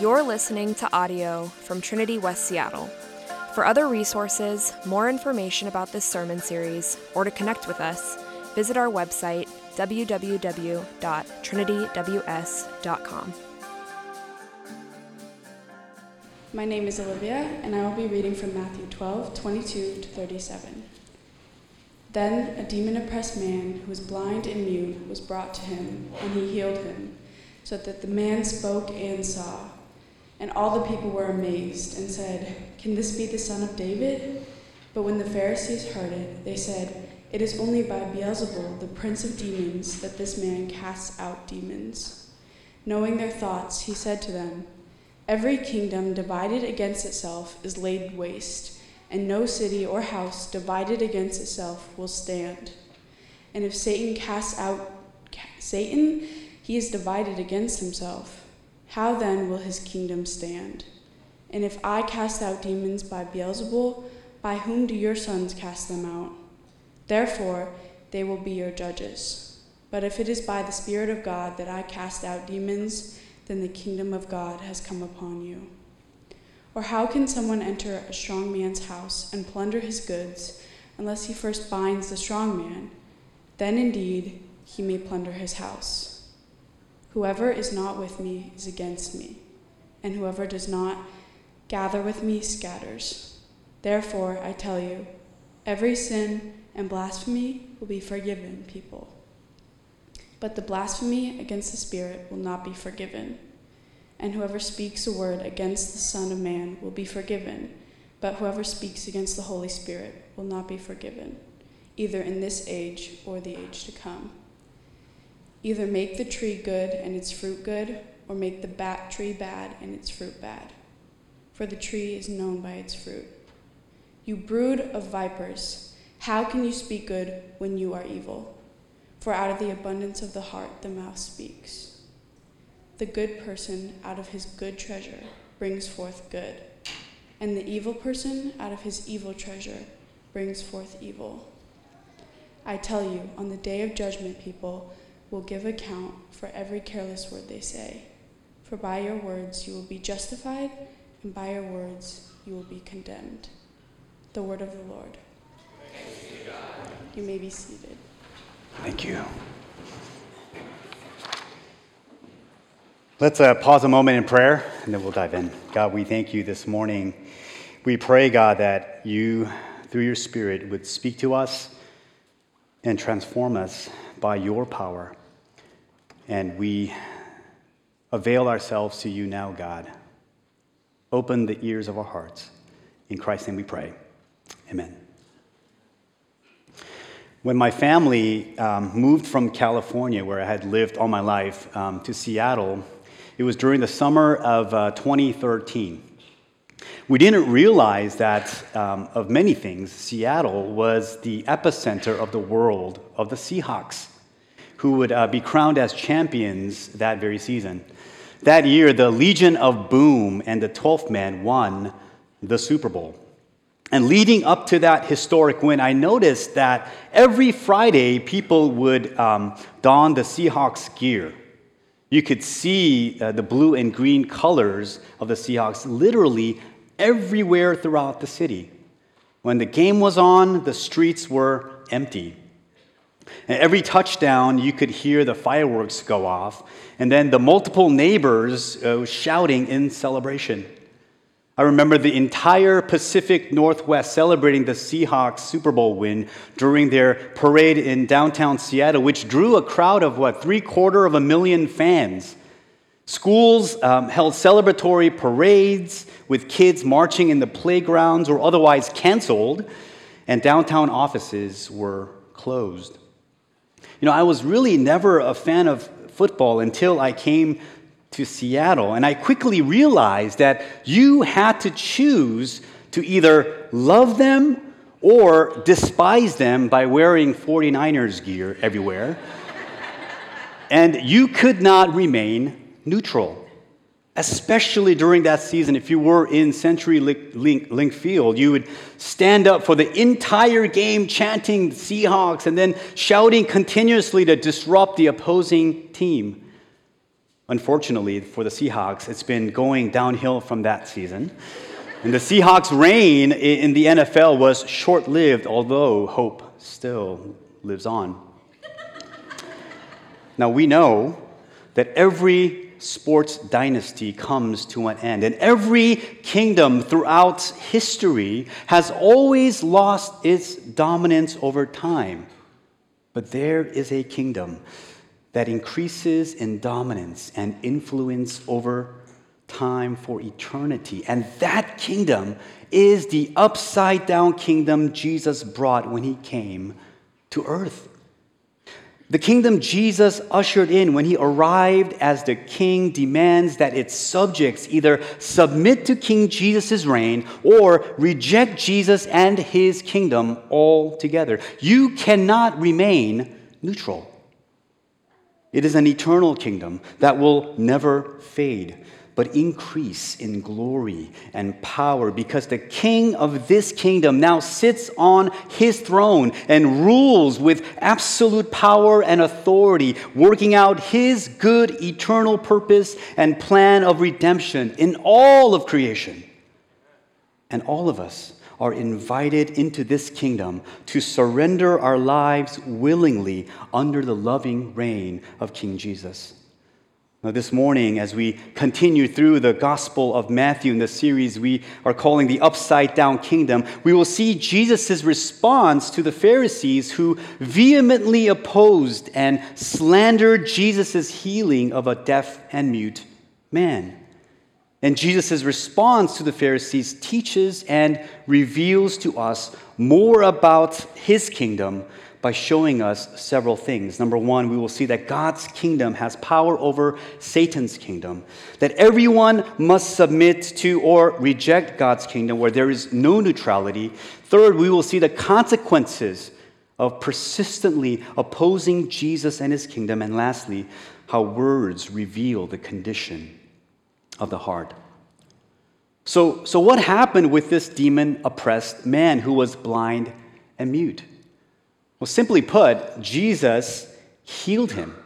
You're listening to audio from Trinity West Seattle. For other resources, more information about this sermon series, or to connect with us, visit our website www.trinityws.com. My name is Olivia, and I will be reading from Matthew 12 22 to 37. Then a demon oppressed man who was blind and mute was brought to him, and he healed him, so that the man spoke and saw. And all the people were amazed and said, Can this be the son of David? But when the Pharisees heard it, they said, It is only by Beelzebul, the prince of demons, that this man casts out demons. Knowing their thoughts, he said to them, Every kingdom divided against itself is laid waste and no city or house divided against itself will stand. And if Satan casts out Satan, he is divided against himself. How then will his kingdom stand? And if I cast out demons by Beelzebul, by whom do your sons cast them out? Therefore, they will be your judges. But if it is by the Spirit of God that I cast out demons, then the kingdom of God has come upon you. Or how can someone enter a strong man's house and plunder his goods unless he first binds the strong man? Then indeed he may plunder his house. Whoever is not with me is against me, and whoever does not gather with me scatters. Therefore, I tell you, every sin and blasphemy will be forgiven people. But the blasphemy against the Spirit will not be forgiven and whoever speaks a word against the Son of Man will be forgiven, but whoever speaks against the Holy Spirit will not be forgiven, either in this age or the age to come. Either make the tree good and its fruit good, or make the bat tree bad and its fruit bad. For the tree is known by its fruit. You brood of vipers, how can you speak good when you are evil? For out of the abundance of the heart the mouth speaks. The good person out of his good treasure brings forth good, and the evil person out of his evil treasure brings forth evil. I tell you, on the day of judgment, people will give account for every careless word they say. For by your words you will be justified, and by your words you will be condemned. The word of the Lord. You may be seated. Thank you. Let's uh, pause a moment in prayer and then we'll dive in. God, we thank you this morning. We pray, God, that you, through your Spirit, would speak to us and transform us by your power. And we avail ourselves to you now, God. Open the ears of our hearts. In Christ's name we pray. Amen. When my family um, moved from California, where I had lived all my life, um, to Seattle, it was during the summer of uh, 2013. We didn't realize that, um, of many things, Seattle was the epicenter of the world of the Seahawks, who would uh, be crowned as champions that very season. That year, the Legion of Boom and the 12th Man won the Super Bowl. And leading up to that historic win, I noticed that every Friday people would um, don the Seahawks gear. You could see uh, the blue and green colors of the Seahawks literally everywhere throughout the city. When the game was on, the streets were empty. And every touchdown, you could hear the fireworks go off, and then the multiple neighbors uh, shouting in celebration. I remember the entire Pacific Northwest celebrating the Seahawks Super Bowl win during their parade in downtown Seattle, which drew a crowd of what, three quarter of a million fans. Schools um, held celebratory parades with kids marching in the playgrounds or otherwise canceled, and downtown offices were closed. You know, I was really never a fan of football until I came to Seattle. And I quickly realized that you had to choose to either love them or despise them by wearing 49ers gear everywhere. and you could not remain neutral. Especially during that season, if you were in Century Link, Link, Field, you would stand up for the entire game chanting Seahawks and then shouting continuously to disrupt the opposing team. Unfortunately for the Seahawks, it's been going downhill from that season. And the Seahawks' reign in the NFL was short lived, although hope still lives on. Now, we know that every sports dynasty comes to an end. And every kingdom throughout history has always lost its dominance over time. But there is a kingdom that increases in dominance and influence over time for eternity. And that kingdom is the upside down kingdom Jesus brought when he came to earth. The kingdom Jesus ushered in when he arrived as the king demands that its subjects either submit to King Jesus' reign or reject Jesus and his kingdom altogether. You cannot remain neutral. It is an eternal kingdom that will never fade but increase in glory and power because the king of this kingdom now sits on his throne and rules with absolute power and authority, working out his good eternal purpose and plan of redemption in all of creation. And all of us are invited into this kingdom to surrender our lives willingly under the loving reign of King Jesus. Now, this morning, as we continue through the Gospel of Matthew in the series we are calling the Upside Down Kingdom, we will see Jesus' response to the Pharisees who vehemently opposed and slandered Jesus' healing of a deaf and mute man. And Jesus' response to the Pharisees teaches and reveals to us more about his kingdom by showing us several things. Number one, we will see that God's kingdom has power over Satan's kingdom, that everyone must submit to or reject God's kingdom where there is no neutrality. Third, we will see the consequences of persistently opposing Jesus and his kingdom. And lastly, how words reveal the condition of the heart. So, so what happened with this demon oppressed man who was blind and mute? Well, simply put, Jesus healed him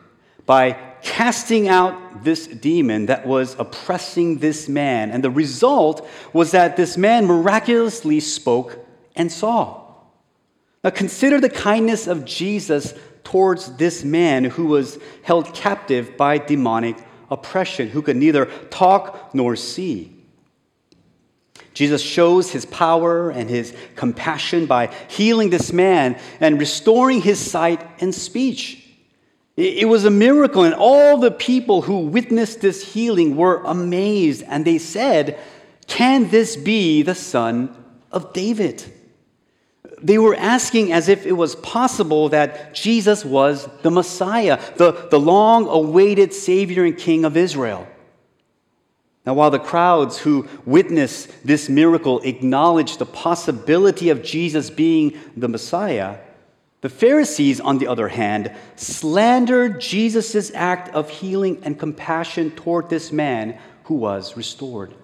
by casting out this demon that was oppressing this man. And the result was that this man miraculously spoke and saw. Now, consider the kindness of Jesus towards this man who was held captive by demonic oppression, who could neither talk nor see. Jesus shows his power and his compassion by healing this man and restoring his sight and speech. It was a miracle, and all the people who witnessed this healing were amazed, and they said, Can this be the son of David? They were asking as if it was possible that Jesus was the Messiah, the, the long awaited Savior and King of Israel. Now, while the crowds who witnessed this miracle acknowledged the possibility of Jesus being the Messiah, the Pharisees, on the other hand, slandered Jesus' act of healing and compassion toward this man who was restored.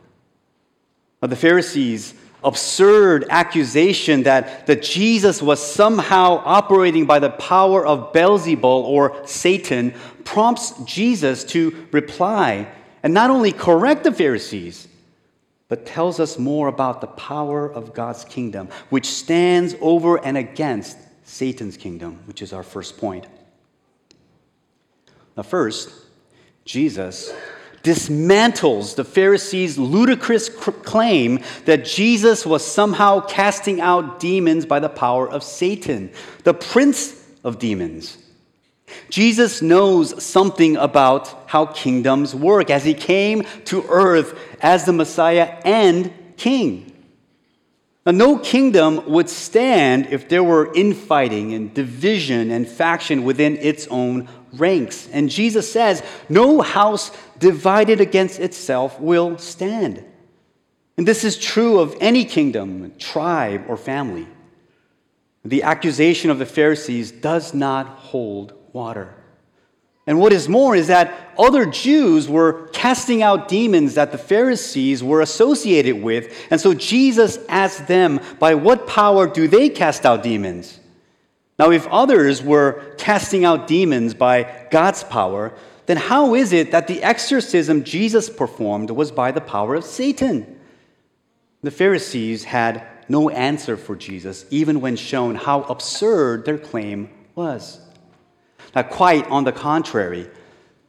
Now, the Pharisees' absurd accusation that, that Jesus was somehow operating by the power of Beelzebul or Satan prompts Jesus to reply and not only correct the Pharisees, but tells us more about the power of God's kingdom, which stands over and against Satan's kingdom, which is our first point. Now, first, Jesus dismantles the Pharisees' ludicrous claim that Jesus was somehow casting out demons by the power of Satan, the prince of demons. Jesus knows something about how kingdoms work as he came to earth as the Messiah and King. Now, no kingdom would stand if there were infighting and division and faction within its own ranks. And Jesus says, No house divided against itself will stand. And this is true of any kingdom, tribe, or family. The accusation of the Pharisees does not hold water. And what is more is that other Jews were casting out demons that the Pharisees were associated with. And so Jesus asked them, By what power do they cast out demons? Now, if others were casting out demons by God's power, then how is it that the exorcism Jesus performed was by the power of Satan? The Pharisees had no answer for Jesus, even when shown how absurd their claim was. Now, quite on the contrary,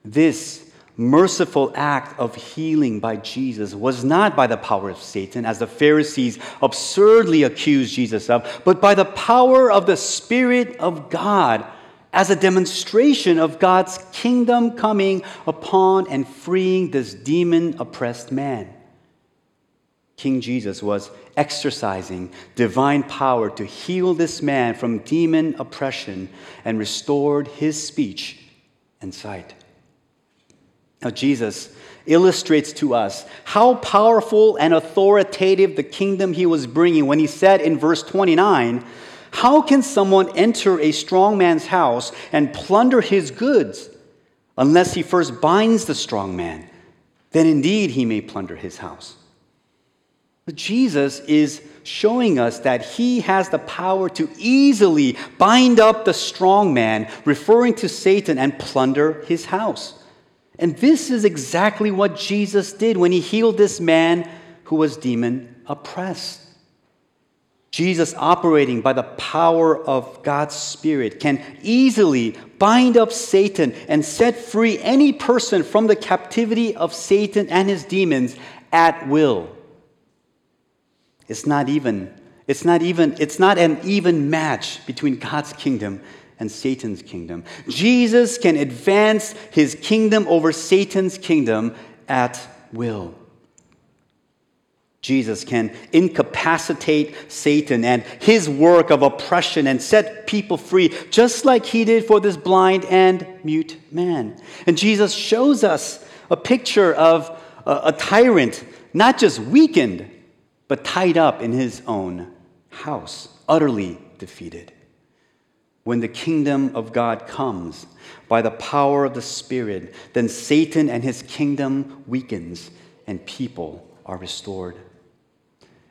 this merciful act of healing by Jesus was not by the power of Satan, as the Pharisees absurdly accused Jesus of, but by the power of the Spirit of God as a demonstration of God's kingdom coming upon and freeing this demon oppressed man. King Jesus was exercising divine power to heal this man from demon oppression and restored his speech and sight. Now, Jesus illustrates to us how powerful and authoritative the kingdom he was bringing when he said in verse 29 How can someone enter a strong man's house and plunder his goods unless he first binds the strong man? Then indeed he may plunder his house. But Jesus is showing us that he has the power to easily bind up the strong man, referring to Satan, and plunder his house. And this is exactly what Jesus did when he healed this man who was demon oppressed. Jesus, operating by the power of God's Spirit, can easily bind up Satan and set free any person from the captivity of Satan and his demons at will. It's not even, it's not even, it's not an even match between God's kingdom and Satan's kingdom. Jesus can advance his kingdom over Satan's kingdom at will. Jesus can incapacitate Satan and his work of oppression and set people free, just like he did for this blind and mute man. And Jesus shows us a picture of a, tyrant, not just weakened, but tied up in his own house, utterly defeated. When the kingdom of God comes by the power of the Spirit, then Satan and his kingdom weakens and people are restored.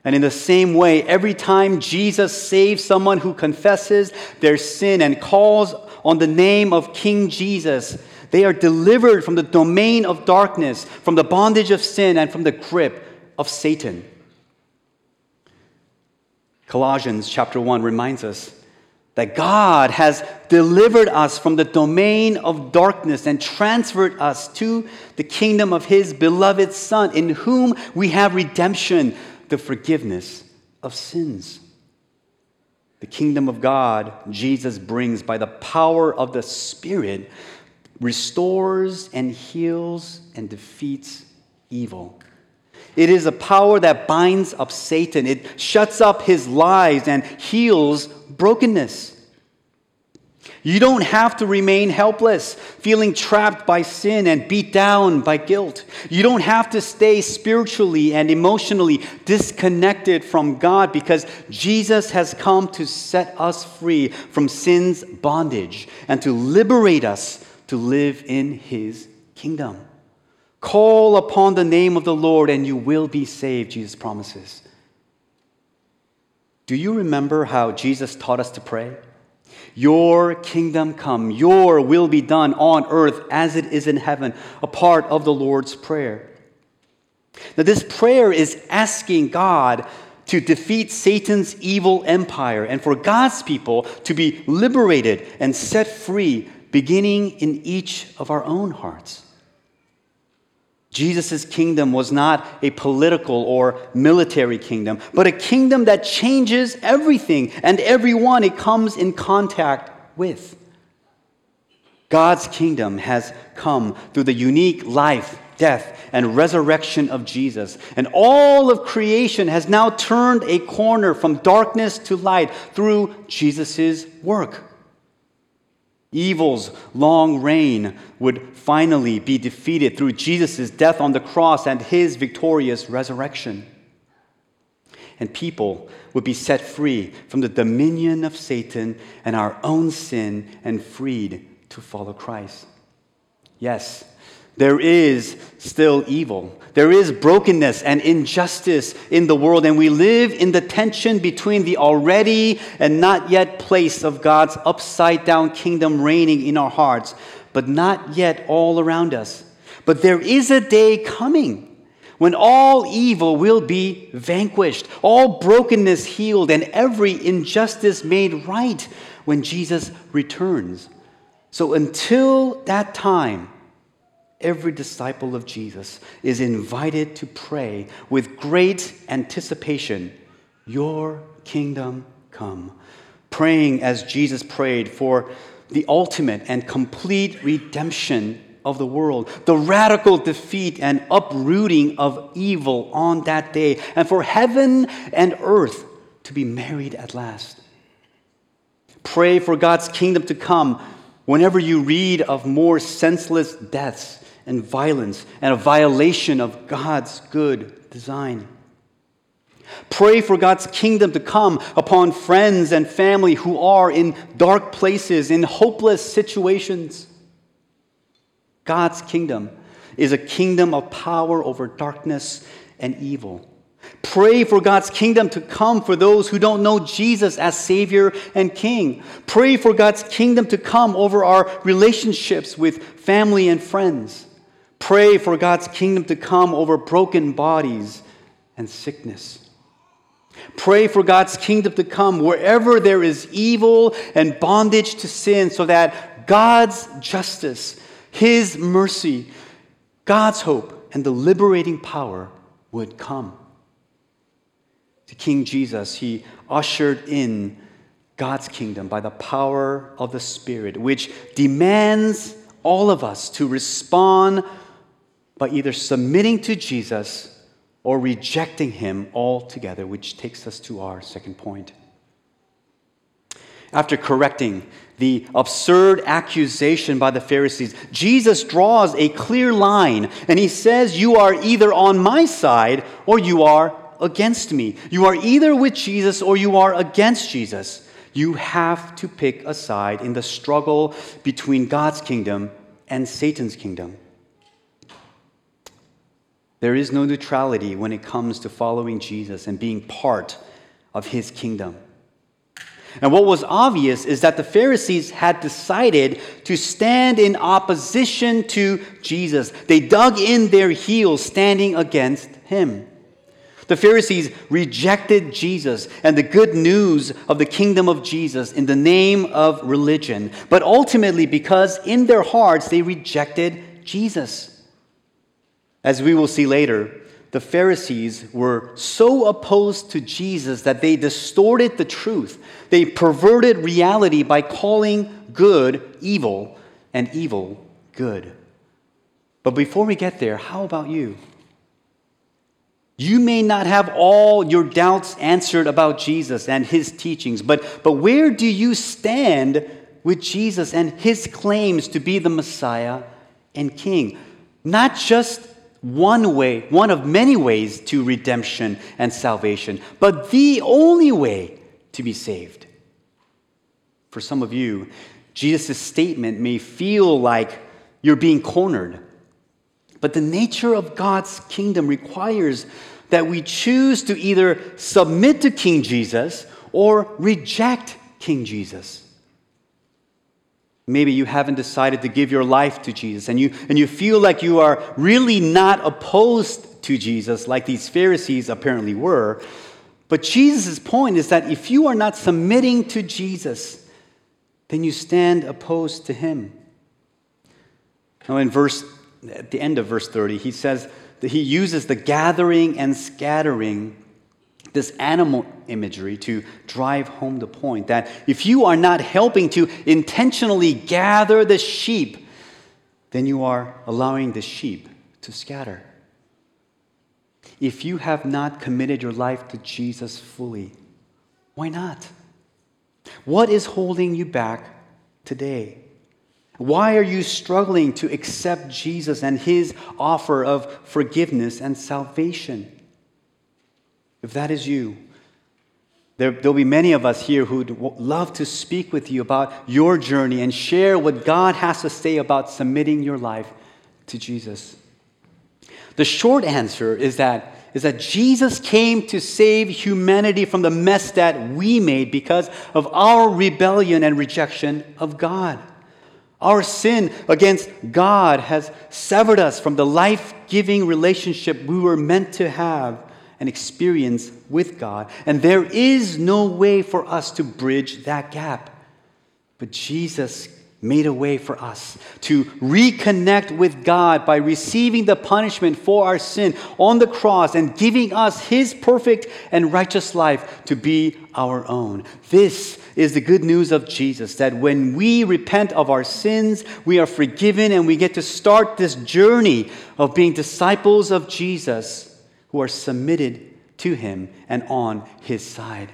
And in the same way, every time Jesus saves someone who confesses their sin and calls on the name of King Jesus, they are delivered from the domain of darkness, from the bondage of sin, and from the grip of Satan. Colossians chapter 1 reminds us that God has delivered us from the domain of darkness and transferred us to the kingdom of His beloved Son, in whom we have redemption, the forgiveness of sins. The kingdom of God, Jesus brings by the power of the Spirit, restores and heals and defeats evil. It is a power that binds up Satan. It shuts up his lies and heals brokenness. You don't have to remain helpless, feeling trapped by sin and beat down by guilt. You don't have to stay spiritually and emotionally disconnected from God because Jesus has come to set us free from sin's bondage and to liberate us to live in his kingdom. Call upon the name of the Lord and you will be saved, Jesus promises. Do you remember how Jesus taught us to pray? Your kingdom come, your will be done on earth as it is in heaven, a part of the Lord's Prayer. Now, this prayer is asking God to defeat Satan's evil empire and for God's people to be liberated and set free, beginning in each of our own hearts. Jesus' kingdom was not a political or military kingdom, but a kingdom that changes everything and everyone it comes in contact with. God's kingdom has come through the unique life, death, and resurrection of Jesus. And all of creation has now turned a corner from darkness to light through Jesus' work. Evil's long reign would finally be defeated through Jesus' death on the cross and his victorious resurrection. And people would be set free from the dominion of Satan and our own sin and freed to follow Christ. Yes, there is still evil. There is brokenness and injustice in the world, and we live in the tension between the already and not yet place of God's upside down kingdom reigning in our hearts, but not yet all around us. But there is a day coming when all evil will be vanquished, all brokenness healed, and every injustice made right when Jesus returns. So until that time, every disciple of Jesus is invited to pray with great anticipation, Your kingdom come. Praying as Jesus prayed for the ultimate and complete redemption of the world, the radical defeat and uprooting of evil on that day, and for heaven and earth to be married at last. Pray for God's kingdom to come whenever you read of more senseless deaths and violence and a violation of God's good design. Pray for God's kingdom to come upon friends and family who are in dark places, in hopeless situations. God's kingdom is a kingdom of power over darkness and evil. Pray for God's kingdom to come for those who don't know Jesus as Savior and King. Pray for God's kingdom to come over our relationships with family and friends. Pray for God's kingdom to come over broken bodies and sickness. Pray for God's kingdom to come wherever there is evil and bondage to sin so that God's justice, His mercy, God's hope, and the liberating power would come. To King Jesus, He ushered in God's kingdom by the power of the Spirit, which demands all of us to respond by either submitting to Jesus or rejecting him altogether, which takes us to our second point. After correcting the absurd accusation by the Pharisees, Jesus draws a clear line and he says, You are either on my side or you are against me. You are either with Jesus or you are against Jesus. You have to pick a side in the struggle between God's kingdom and Satan's kingdom. There is no neutrality when it comes to following Jesus and being part of his kingdom. And what was obvious is that the Pharisees had decided to stand in opposition to Jesus. They dug in their heels, standing against him. The Pharisees rejected Jesus and the good news of the kingdom of Jesus in the name of religion, but ultimately because in their hearts they rejected Jesus. As we will see later, the Pharisees were so opposed to Jesus that they distorted the truth. They perverted reality by calling good evil and evil good. But before we get there, how about you? You may not have all your doubts answered about Jesus and his teachings, but, but where do you stand with Jesus and his claims to be the Messiah and King? Not just one way, one of many ways to redemption and salvation, but the only way to be saved. For some of you, Jesus' statement may feel like you're being cornered, but the nature of God's kingdom requires that we choose to either submit to King Jesus or reject King Jesus. Maybe you haven't decided to give your life to Jesus and you, and you feel like you are really not opposed to Jesus like these Pharisees apparently were. But Jesus' point is that if you are not submitting to Jesus, then you stand opposed to him. Now, in verse, at the end of verse 30, he says that he uses the gathering and scattering this animal imagery to drive home the point that if you are not helping to intentionally gather the sheep, then you are allowing the sheep to scatter. If you have not committed your life to Jesus fully, why not? What is holding you back today? Why are you struggling to accept Jesus and his offer of forgiveness and salvation? If that is you, There, will be many of us here who'd love to speak with you about your journey and share what God has to say about submitting your life to Jesus. The short answer is that, is that Jesus came to save humanity from the mess that we made because of our rebellion and rejection of God. Our sin against God has severed us from the life giving relationship we were meant to have and experience with God. And there is no way for us to bridge that gap. But Jesus made a way for us to reconnect with God by receiving the punishment for our sin on the cross and giving us His perfect and righteous life to be our own. This is the good news of Jesus that when we repent of our sins, we are forgiven and we get to start this journey of being disciples of Jesus who are submitted to him and on his side.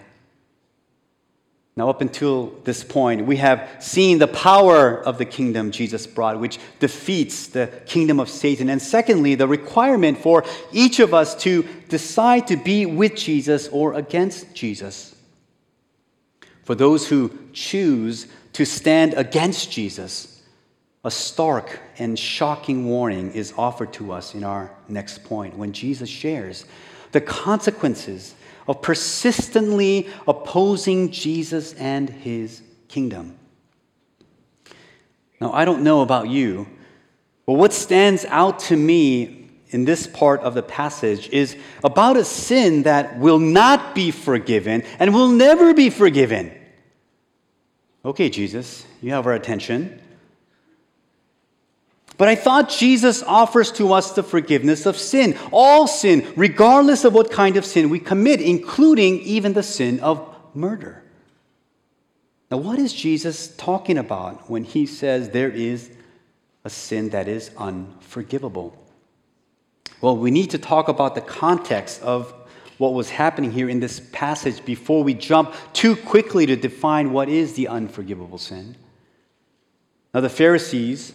Now, up until this point, we have seen the power of the kingdom Jesus brought, which defeats the kingdom of Satan. And secondly, the requirement for each of us to decide to be with Jesus or against Jesus. For those who choose to stand against Jesus, a stark and shocking warning is offered to us in our next point when Jesus shares the consequences of persistently opposing Jesus and his kingdom. Now, I don't know about you, but what stands out to me in this part of the passage is about a sin that will not be forgiven and will never be forgiven. Okay, Jesus, you have our attention. But I thought Jesus offers to us the forgiveness of sin, all sin, regardless of what kind of sin we commit, including even the sin of murder. Now, what is Jesus talking about when he says there is a sin that is unforgivable? Well, we need to talk about the context of what was happening here in this passage before we jump too quickly to define what is the unforgivable sin. Now, the Pharisees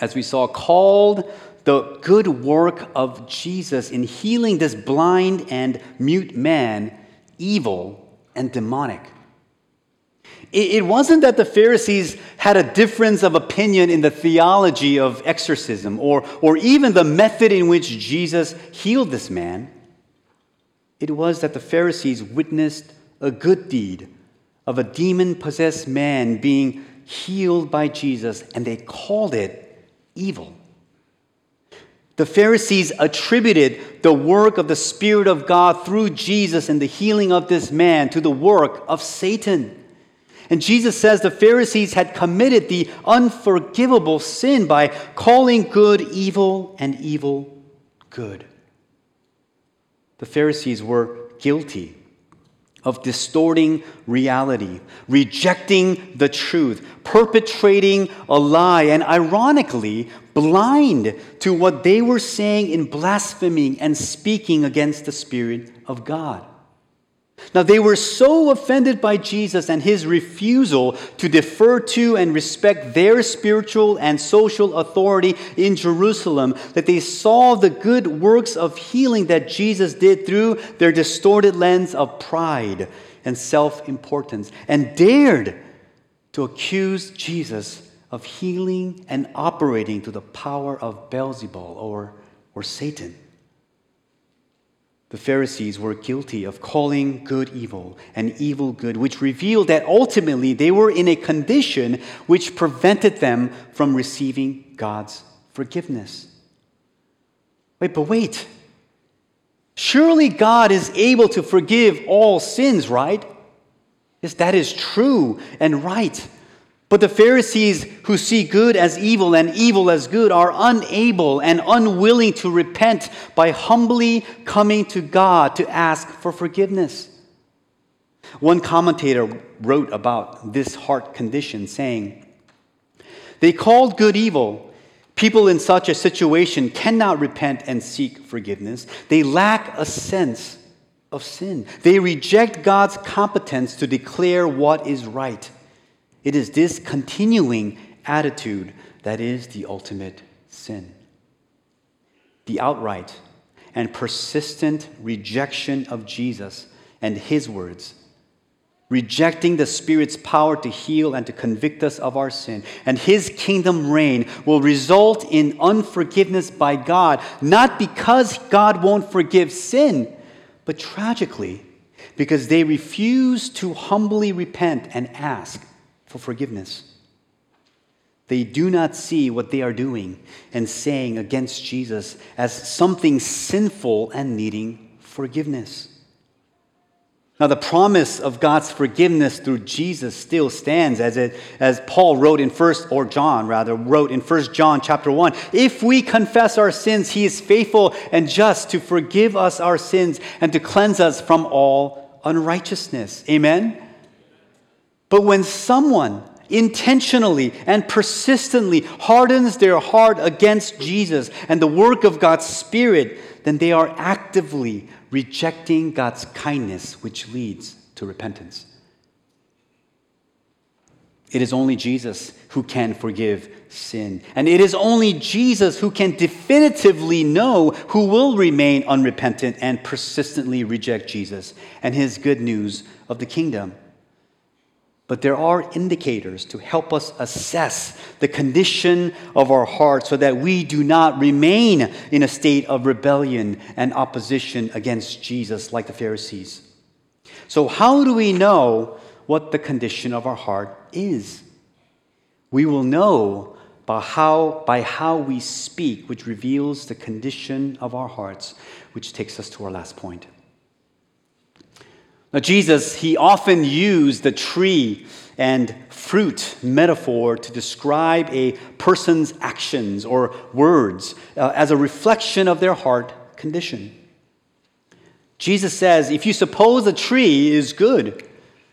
as we saw, called the good work of Jesus in healing this blind and mute man evil and demonic. It wasn't that the Pharisees had a difference of opinion in the theology of exorcism or, or even the method in which Jesus healed this man. It was that the Pharisees witnessed a good deed of a demon possessed man being healed by Jesus, and they called it evil. The Pharisees attributed the work of the Spirit of God through Jesus and the healing of this man to the work of Satan. And Jesus says the Pharisees had committed the unforgivable sin by calling good evil and evil good. The Pharisees were guilty of distorting reality, rejecting the truth, perpetrating a lie, and ironically, blind to what they were saying in blaspheming and speaking against the Spirit of God. Now, they were so offended by Jesus and his refusal to defer to and respect their spiritual and social authority in Jerusalem that they saw the good works of healing that Jesus did through their distorted lens of pride and self importance and dared to accuse Jesus of healing and operating to the power of Beelzebul or, or Satan. The Pharisees were guilty of calling good evil and evil good, which revealed that ultimately they were in a condition which prevented them from receiving God's forgiveness. Wait, but wait. Surely God is able to forgive all sins, right? Yes, that is true and right. But the Pharisees who see good as evil and evil as good are unable and unwilling to repent by humbly coming to God to ask for forgiveness. One commentator wrote about this heart condition, saying, They called good evil. People in such a situation cannot repent and seek forgiveness. They lack a sense of sin. They reject God's competence to declare what is right. It is this continuing attitude that is the ultimate sin. The outright and persistent rejection of Jesus and His words. Rejecting the Spirit's power to heal and to convict us of our sin, and His kingdom reign will result in unforgiveness by God, not because God won't forgive sin, but tragically, because they refuse to humbly repent and ask for forgiveness. They do not see what they are doing and saying against Jesus as something sinful and needing forgiveness. Now, the promise of God's forgiveness through Jesus still stands as, it, as Paul wrote in first, or John rather, wrote in First John chapter 1. If we confess our sins, he is faithful and just to forgive us our sins and to cleanse us from all unrighteousness. Amen? But when someone intentionally and persistently hardens their heart against Jesus and the work of God's Spirit, then they are actively rejecting God's kindness, which leads to repentance. It is only Jesus who can forgive sin. And it is only Jesus who can definitively know who will remain unrepentant and persistently reject Jesus and his good news of the kingdom. But there are indicators to help us assess the condition of our heart so that we do not remain in a state of rebellion and opposition against Jesus like the Pharisees. So, how do we know what the condition of our heart is? We will know by how, by how we speak, which reveals the condition of our hearts, which takes us to our last point. Now, Jesus, he often used the tree and fruit metaphor to describe a person's actions or words uh, as a reflection of their heart condition. Jesus says, if you suppose a tree is good,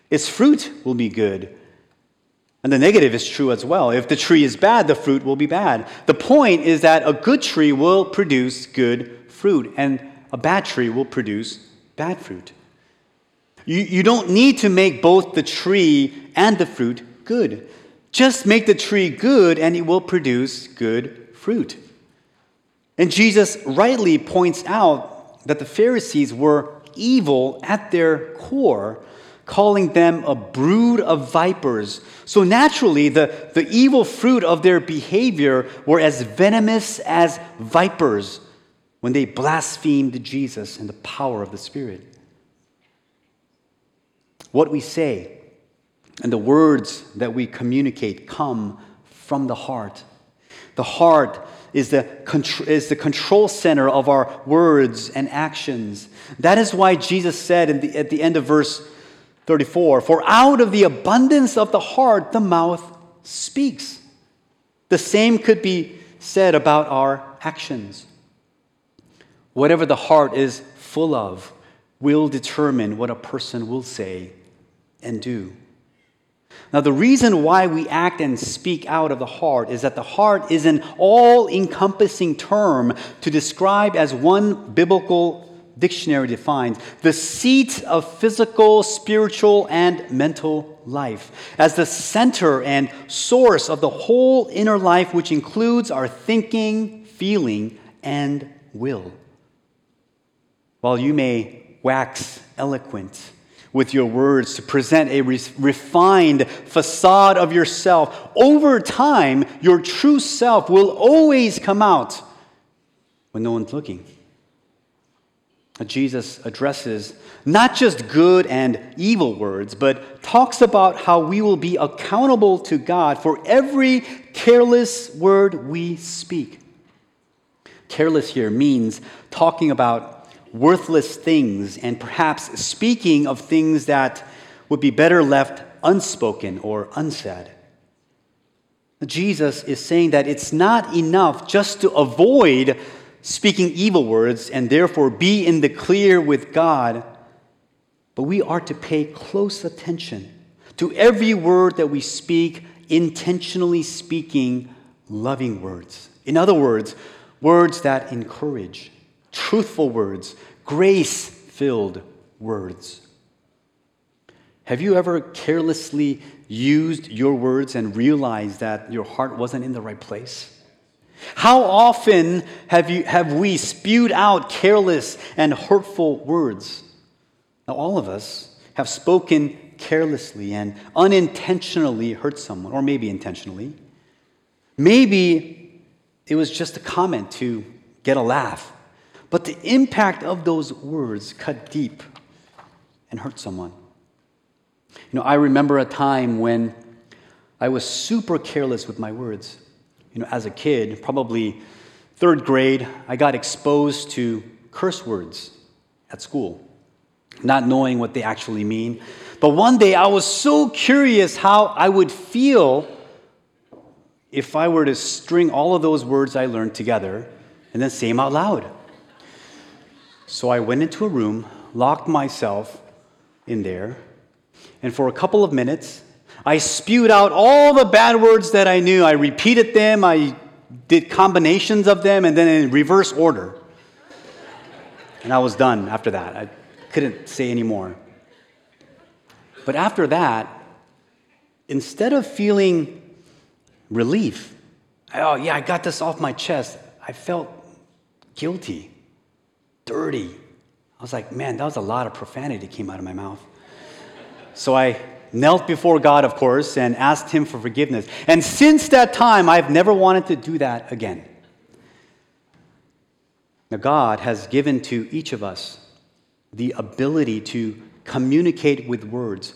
its fruit will be good. And the negative is true as well. If the tree is bad, the fruit will be bad. The point is that a good tree will produce good fruit, and a bad tree will produce bad fruit. You, you don't need to make both the tree and the fruit good. Just make the tree good and it will produce good fruit. And Jesus rightly points out that the Pharisees were evil at their core, calling them a brood of vipers. So naturally, the, the evil fruit of their behavior were as venomous as vipers when they blasphemed Jesus and the power of the Spirit what we say and the words that we communicate come from the heart. The heart is the, is the control center of our words and actions. That is why Jesus said the, at the end of verse 34 For out of the abundance of the heart, the mouth speaks. The same could be said about our actions. Whatever the heart is full of will determine what a person will say and do. Now, the reason why we act and speak out of the heart is that the heart is an all encompassing term to describe, as one biblical dictionary defines, the seat of physical, spiritual, and mental life, as the center and source of the whole inner life, which includes our thinking, feeling, and will. While you may wax eloquent, with your words, to present a re- refined facade of yourself. Over time, your true self will always come out when no one's looking. Jesus addresses not just good and evil words, but talks about how we will be accountable to God for every careless word we speak. Careless here means talking about worthless things and perhaps speaking of things that would be better left unspoken or unsaid. Jesus is saying that it's not enough just to avoid speaking evil words and therefore be in the clear with God, but we are to pay close attention to every word that we speak, intentionally speaking loving words. In other words, words that encourage, truthful words, grace filled words. Have you ever carelessly used your words and realized that your heart wasn't in the right place? How often have, you, have we spewed out careless and hurtful words? Now, all of us have spoken carelessly and unintentionally hurt someone, or maybe intentionally. Maybe it was just a comment to get a laugh. But the impact of those words cut deep and hurt someone. You know, I remember a time when I was super careless with my words. You know, as a kid, probably third grade, I got exposed to curse words at school, not knowing what they actually mean. But one day I was so curious how I would feel if I were to string all of those words I learned together and then say them out loud. So I went into a room, locked myself in there, and for a couple of minutes, I spewed out all the bad words that I knew. I repeated them, I did combinations of them, and then in reverse order. And I was done after that. I couldn't say any more. But after that, instead of feeling relief, oh, yeah, I got this off my chest, I felt guilty, dirty. I was like, man, that was a lot of profanity came out of my mouth. So I knelt before God, of course, and asked Him for forgiveness. And since that time, I've never wanted to do that again. Now, God has given to each of us the ability to communicate with words,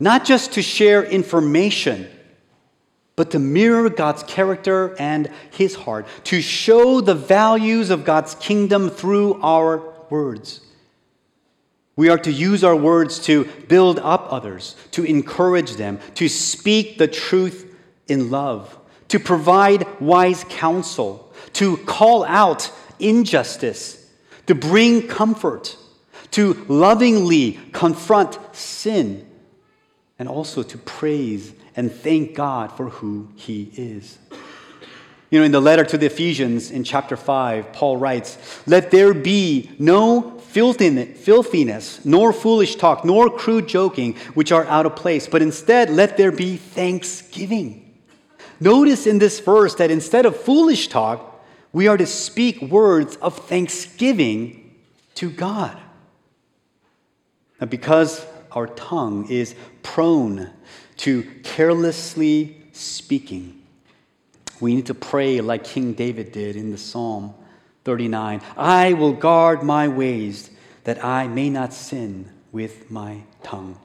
not just to share information, but to mirror God's character and his heart, to show the values of God's kingdom through our words. We are to use our words to build up others, to encourage them, to speak the truth in love, to provide wise counsel, to call out injustice, to bring comfort to lovingly confront sin, and also to praise and thank God for who He is. You know, in the letter to the Ephesians in chapter 5, Paul writes, Let there be no filthiness, nor foolish talk, nor crude joking, which are out of place, but instead let there be thanksgiving. Notice in this verse that instead of foolish talk, we are to speak words of thanksgiving to God. Now, because our tongue is prone to carelessly speaking, we need to pray like King David did in the Psalm 39 I will guard my ways that I may not sin with my tongue.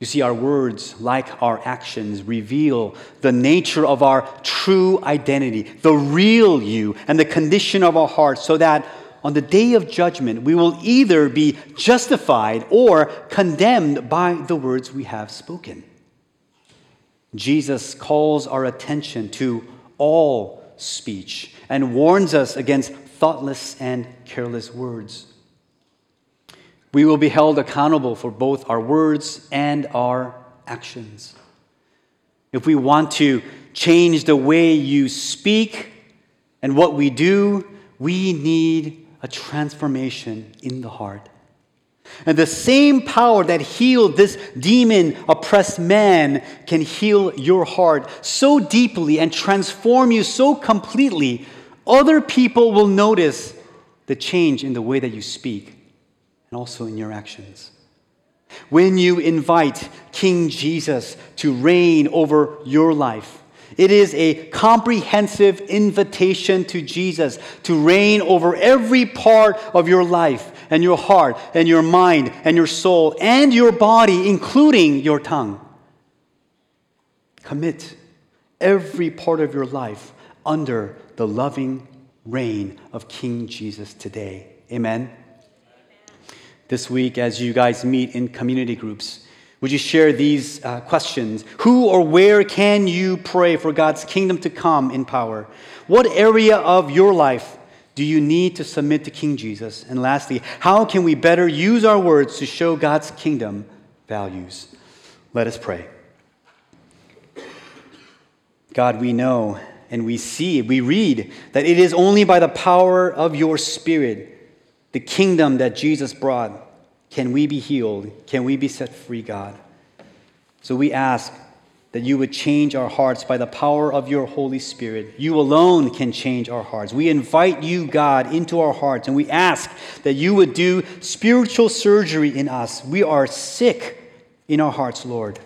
You see, our words, like our actions, reveal the nature of our true identity, the real you, and the condition of our hearts, so that on the day of judgment, we will either be justified or condemned by the words we have spoken. Jesus calls our attention to all speech and warns us against thoughtless and careless words. We will be held accountable for both our words and our actions. If we want to change the way you speak and what we do, we need a transformation in the heart. And the same power that healed this demon oppressed man can heal your heart so deeply and transform you so completely, other people will notice the change in the way that you speak and also in your actions. When you invite King Jesus to reign over your life, it is a comprehensive invitation to Jesus to reign over every part of your life and your heart and your mind and your soul and your body, including your tongue. Commit every part of your life under the loving reign of King Jesus today. Amen. This week, as you guys meet in community groups, would you share these uh, questions? Who or where can you pray for God's kingdom to come in power? What area of your life do you need to submit to King Jesus? And lastly, how can we better use our words to show God's kingdom values? Let us pray. God, we know and we see, we read that it is only by the power of your Spirit, the kingdom that Jesus brought, can we be healed? Can we be set free, God? So we ask that you would change our hearts by the power of your Holy Spirit. You alone can change our hearts. We invite you, God, into our hearts, and we ask that you would do spiritual surgery in us. We are sick in our hearts, Lord,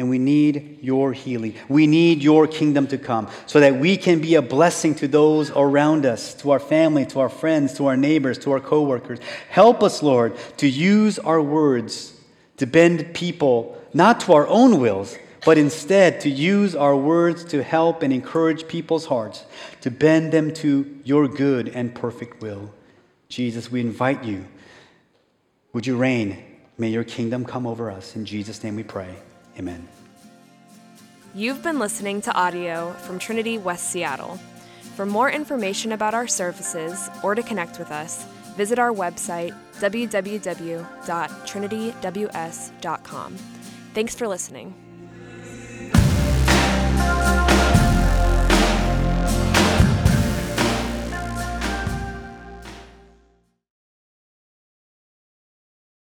and we need your healing. We need your kingdom to come so that we can be a blessing to those around us, to our family, to our friends, to our neighbors, to our coworkers. Help us, Lord, to use our words to bend people not to our own wills but instead to use our words to help and encourage people's hearts, to bend them to your good and perfect will. Jesus, we invite you. Would you reign? May your kingdom come over us. In Jesus' name we pray. Amen. You've been listening to audio from Trinity West Seattle. For more information about our services or to connect with us, visit our website, www.trinityws.com. Thanks for listening.